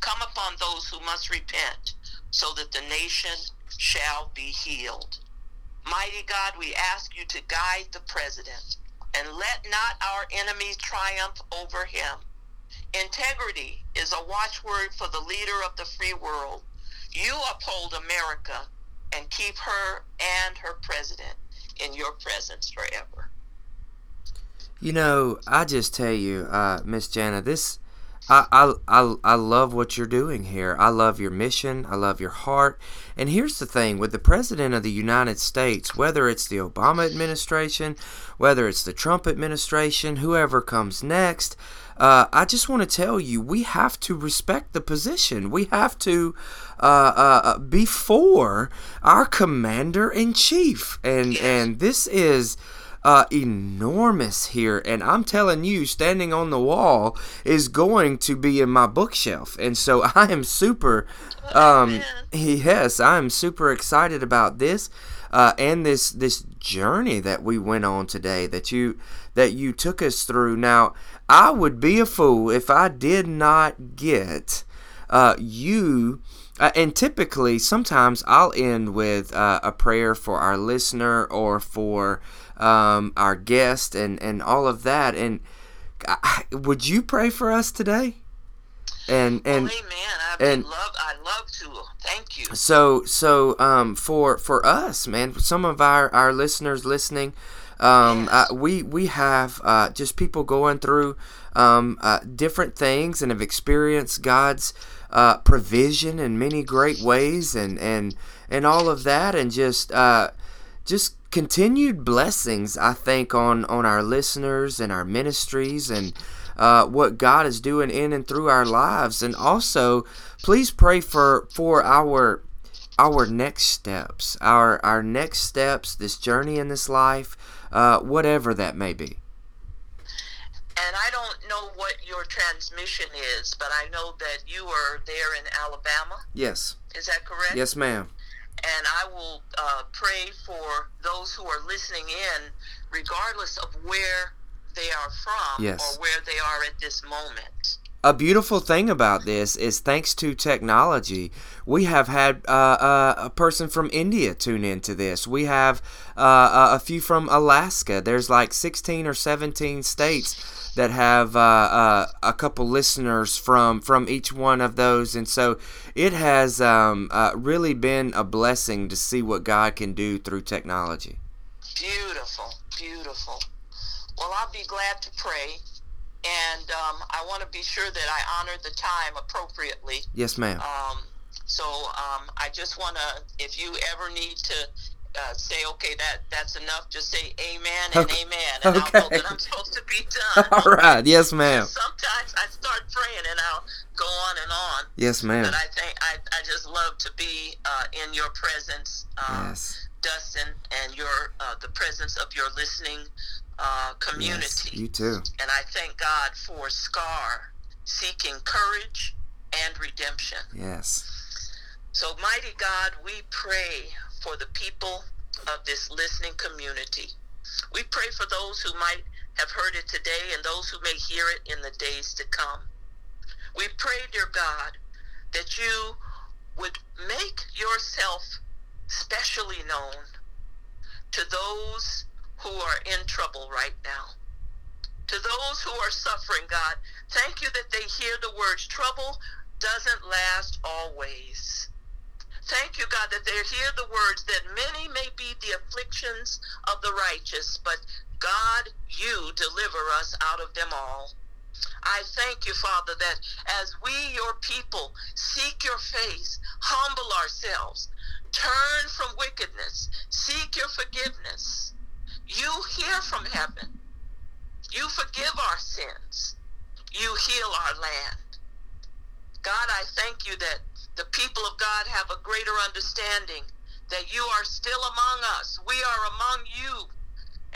come upon those who must repent so that the nation shall be healed. Mighty God, we ask you to guide the president and let not our enemies triumph over him. Integrity is a watchword for the leader of the free world. You uphold America and keep her and her president in your presence forever. You know, I just tell you, uh, Miss Jana, this I, I, I, I love what you're doing here. I love your mission. I love your heart. And here's the thing with the President of the United States, whether it's the Obama administration, whether it's the Trump administration, whoever comes next, uh, I just want to tell you, we have to respect the position. We have to uh, uh, be for our commander in chief. And, and this is uh, enormous here, and I'm telling you, standing on the wall is going to be in my bookshelf, and so I am super. Um, yes, I am super excited about this, uh, and this this journey that we went on today. That you that you took us through. Now, I would be a fool if I did not get uh, you. Uh, and typically, sometimes I'll end with uh, a prayer for our listener or for um, our guest and, and all of that. And I, would you pray for us today? And and amen. I and- love. I love to. Thank you. so so um, for for us, man, some of our, our listeners listening, um, uh, we we have uh, just people going through um, uh, different things and have experienced God's uh, provision in many great ways and and and all of that, and just uh, just continued blessings. I think on on our listeners and our ministries and. Uh, what God is doing in and through our lives, and also please pray for for our our next steps, our our next steps, this journey in this life, uh, whatever that may be. And I don't know what your transmission is, but I know that you are there in Alabama. Yes, Is that correct? yes, ma'am. And I will uh, pray for those who are listening in, regardless of where they are from Yes. or where they are at this moment. A beautiful thing about this is thanks to technology, we have had uh, uh, a person from India tune into this. We have uh, a few from Alaska. There's like 16 or 17 states that have uh, uh, a couple listeners from from each one of those, and so it has um, uh, really been a blessing to see what God can do through technology. Beautiful, beautiful. Well, I'll be glad to pray. And um, I want to be sure that I honor the time appropriately. Yes, ma'am. Um, so um, I just want to, if you ever need to uh, say, okay, that that's enough, just say amen and Okay. amen, and I'll know that I'm supposed to be done. All right. Yes, ma'am. Sometimes I start praying and I'll go on and on. Yes, ma'am. But I think I, I just love to be uh, in your presence, um, Yes. Dustin, and your uh, the presence of your listening uh, community. Yes, you too. And I thank God for SCAR seeking courage and redemption. Yes. So, mighty God, we pray for the people of this listening community. We pray for those who might have heard it today and those who may hear it in the days to come. We pray, dear God, that you would make yourself specially known to those who are in trouble right now. To those who are suffering, God, thank you that they hear the words, trouble doesn't last always. Thank you, God, that they hear the words that many may be the afflictions of the righteous, but God, you deliver us out of them all. I thank you, Father, that as we, your people, seek your face, humble ourselves, turn from wickedness, seek your forgiveness, you hear from heaven. You forgive our sins. You heal our land. God, I thank you that the people of God have a greater understanding that you are still among us. We are among you.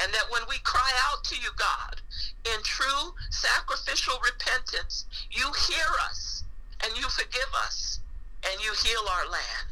And that when we cry out to you, God, in true sacrificial repentance, you hear us and you forgive us and you heal our land.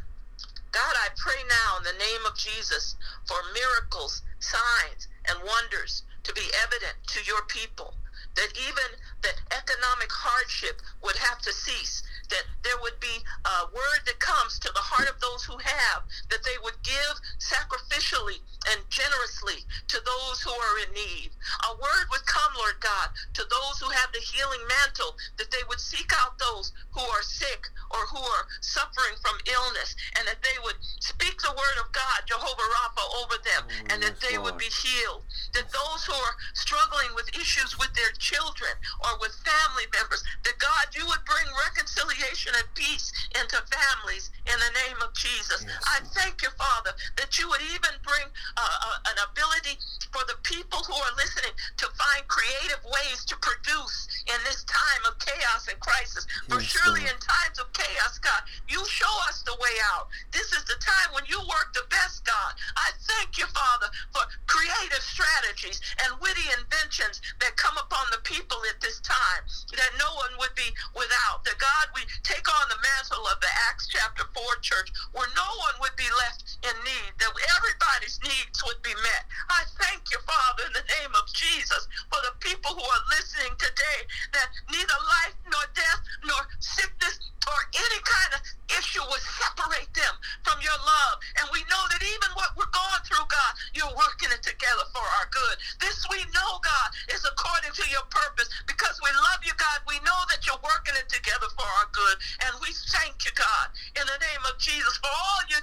God, I pray now in the name of Jesus for miracles, signs, and wonders to be evident to your people. That even that economic hardship would have to cease that there would be a word that comes to the heart of those who have, that they would give sacrificially and generously to those who are in need. A word would come, Lord God, to those who have the healing mantle, that they would seek out those who are sick or who are suffering from illness, and that they would speak the word of God, Jehovah Rapha, over them, oh, and that they would be healed. That those who are struggling with issues with their children or with family members, that God, you would bring reconciliation and peace into families in the name of Jesus. Yes. I thank you, Father, that you would even bring uh, uh, an ability for the people who are listening to find creative ways to produce in this time of chaos and crisis. Yes, for surely in times of chaos, God, you show us the way out. This is the time when you work the best, God. I thank you, Father, for creative strategies and witty inventions that come upon the people at this time that no one would be without. That God, we take on the mantle of the Acts chapter 4 church where no one would be left in need, that everybody's needs would be met. I thank you, Father, in the name of Jesus, for the people who are listening today that neither life nor death nor sickness or any kind of issue would separate them from your love. And we know that even what we're going through, God, you're working it together for our good. This we know, God, is according to your purpose. Because we love you, God, we know that you're working it together good. And we thank you, God, in the name of Jesus, for all you're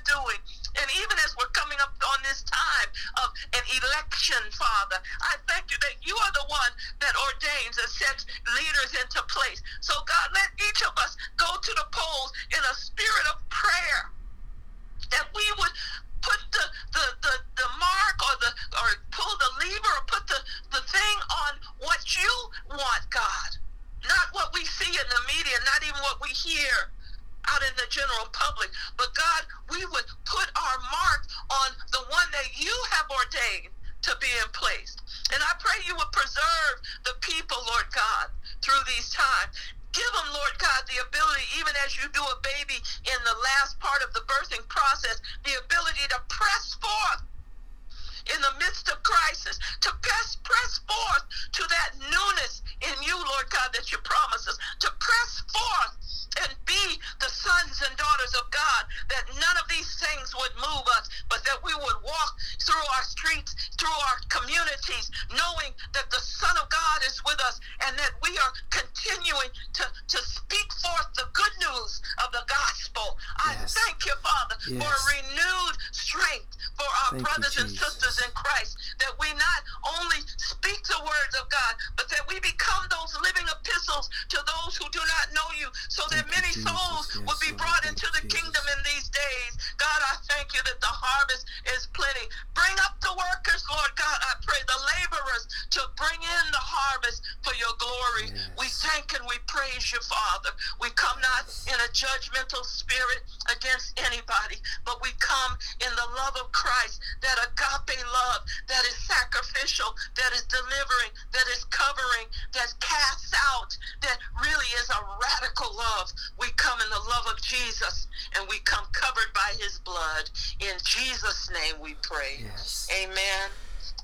in the love of Christ, that agape love that is sacrificial, that is delivering, that is covering, that casts out, that really is a radical love. We come in the love of Jesus and we come covered by his blood. In Jesus' name we pray. Yes. Amen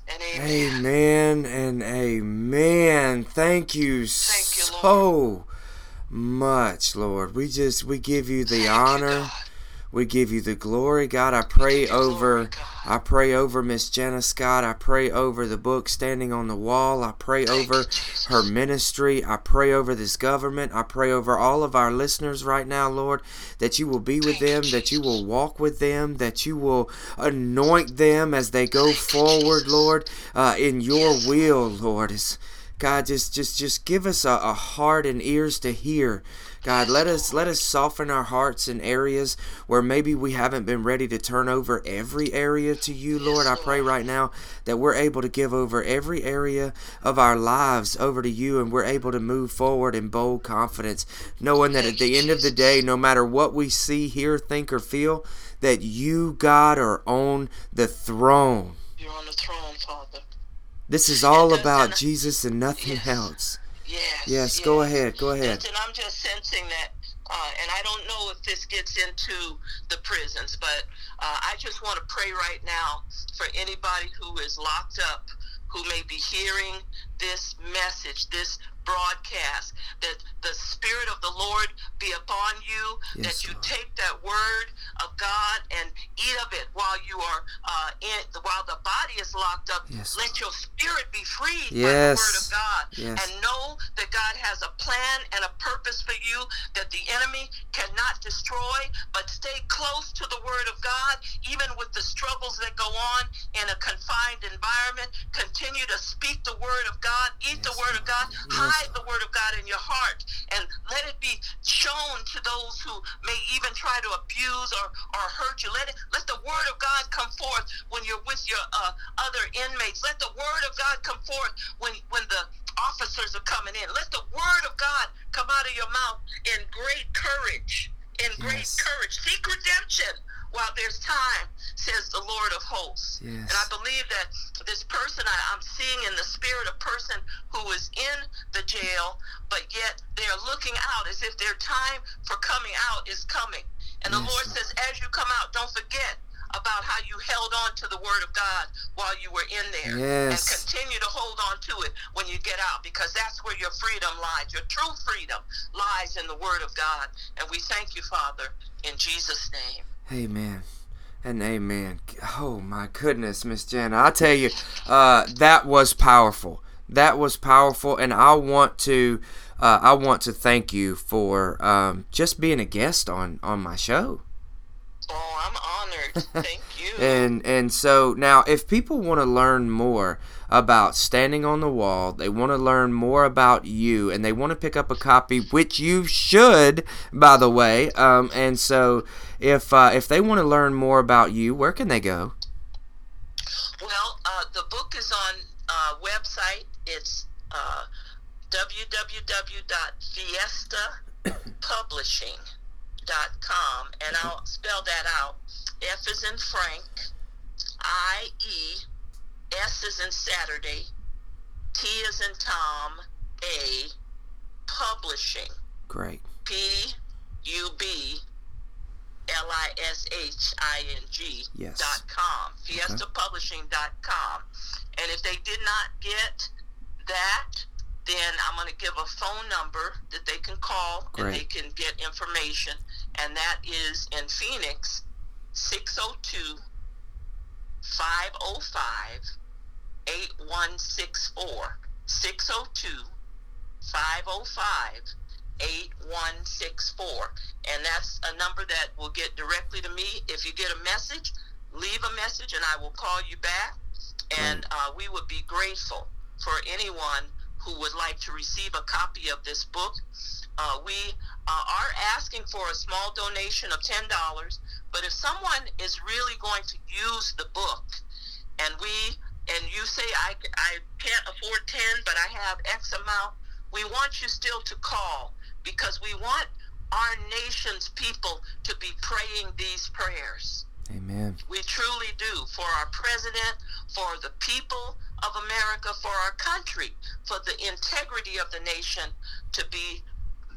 and amen. Amen and amen. Thank you Thank you, so much, Lord. We just we give you the Thank honor. God. We give you the glory, God. I pray you over. I pray over Miss Jenna Scott. I pray over the book standing on the wall. I pray Thank over you, her ministry. I pray over this government. I pray over all of our listeners right now, Lord, that you will be with Thank you, them, that you will walk with them, that you will anoint them as they go Thank forward, Lord, uh, in your Yes, will, Lord. It's, God, just just just give us a, a heart and ears to hear. God, let us let us soften our hearts in areas where maybe we haven't been ready to turn over every area to you, Lord. I pray right now that we're able to give over every area of our lives over to you and we're able to move forward in bold confidence, knowing that at the end of the day, no matter what we see, hear, think, or feel, that you, God, are on the throne. You're on the throne, Father. This is all about Jesus and nothing yes. else. Yes. Yes, go ahead, go ahead. And I'm just sensing that, uh, and I don't know if this gets into the prisons, but uh, I just want to pray right now for anybody who is locked up, who may be hearing this message, this broadcast, that the Spirit of the Lord be upon you, Yes, that you Lord. take that word of God and eat of it while you are uh, in, while the body is locked up. Yes, Let your spirit be freed by the word of God Yes. and know that God has a plan and a purpose for you that the enemy cannot destroy, but stay close to the Word of God, even with the struggles that go on in a confined environment. Continue to speak the Word of God, eat the Yes, Word of God, Lord. Hide the Word of God in your heart, and let it be shown to those who may even try to abuse or, or hurt you. Let it let the Word of God come forth when you're with your uh, other inmates. Let the Word of God come forth when when the officers are coming in. Let the word of God come out of your mouth in great courage. In great Yes. courage. Seek redemption while there's time, says the Lord of hosts. Yes. And I believe that this person I, I'm seeing in the spirit, a person who is in the jail, but yet they're looking out as if their time for coming out is coming. And the Yes, Lord Lord. says, as you come out, don't forget about how you held on to the word of God while you were in there. Yes. And continue to hold on to it when you get out because that's where your freedom lies. Your true freedom lies in the word of God. And we thank you, Father, in Jesus' name. Amen. And amen. Oh my goodness, Miss Jenna. I tell you, uh, that was powerful. That was powerful, and I want to, uh, I want to thank you for um, just being a guest on on my show. Oh, I'm honored. Thank you. And and so now, if people want to learn more about standing on the wall, they want to learn more about you, and they want to pick up a copy, which you should, by the way. Um, and so, if uh, if they want to learn more about you, where can they go? Well, uh, the book is on uh, website. It's uh, www.fiestapublishing.com, and mm-hmm. I'll spell that out. F is in Frank, I E, S is in Saturday, T is in Tom, A, publishing. Great. P U B L I S H I N G Yes. dot com. FiestaPublishing.com. And if they did not get that, then I'm going to give a phone number that they can call and they can get information. And that is in Phoenix, 602 505 8164. 602 505 8164. And that's a number that will get directly to me. If you get a message, leave a message and I will call you back. And uh, we would be grateful for anyone who would like to receive a copy of this book. Uh, we uh, are asking for a small donation of $10, but if someone is really going to use the book and we and you say I, I can't afford 10 but i have x amount we want you still to call because we want our nation's people to be praying these prayers Amen. we truly do for our president for the people of america for our country for the integrity of the nation to be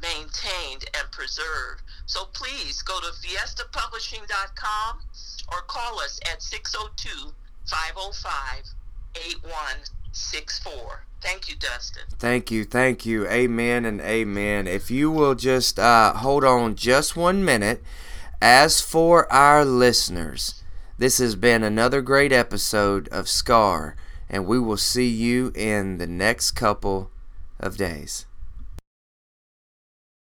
maintained and preserved so please go to fiestapublishing.com or call us at 602 505 8164. Thank you, Dustin. Thank you, thank you. Amen and amen. If you will just uh, hold on just one minute. As for our listeners, this has been another great episode of SCAR, and we will see you in the next couple of days.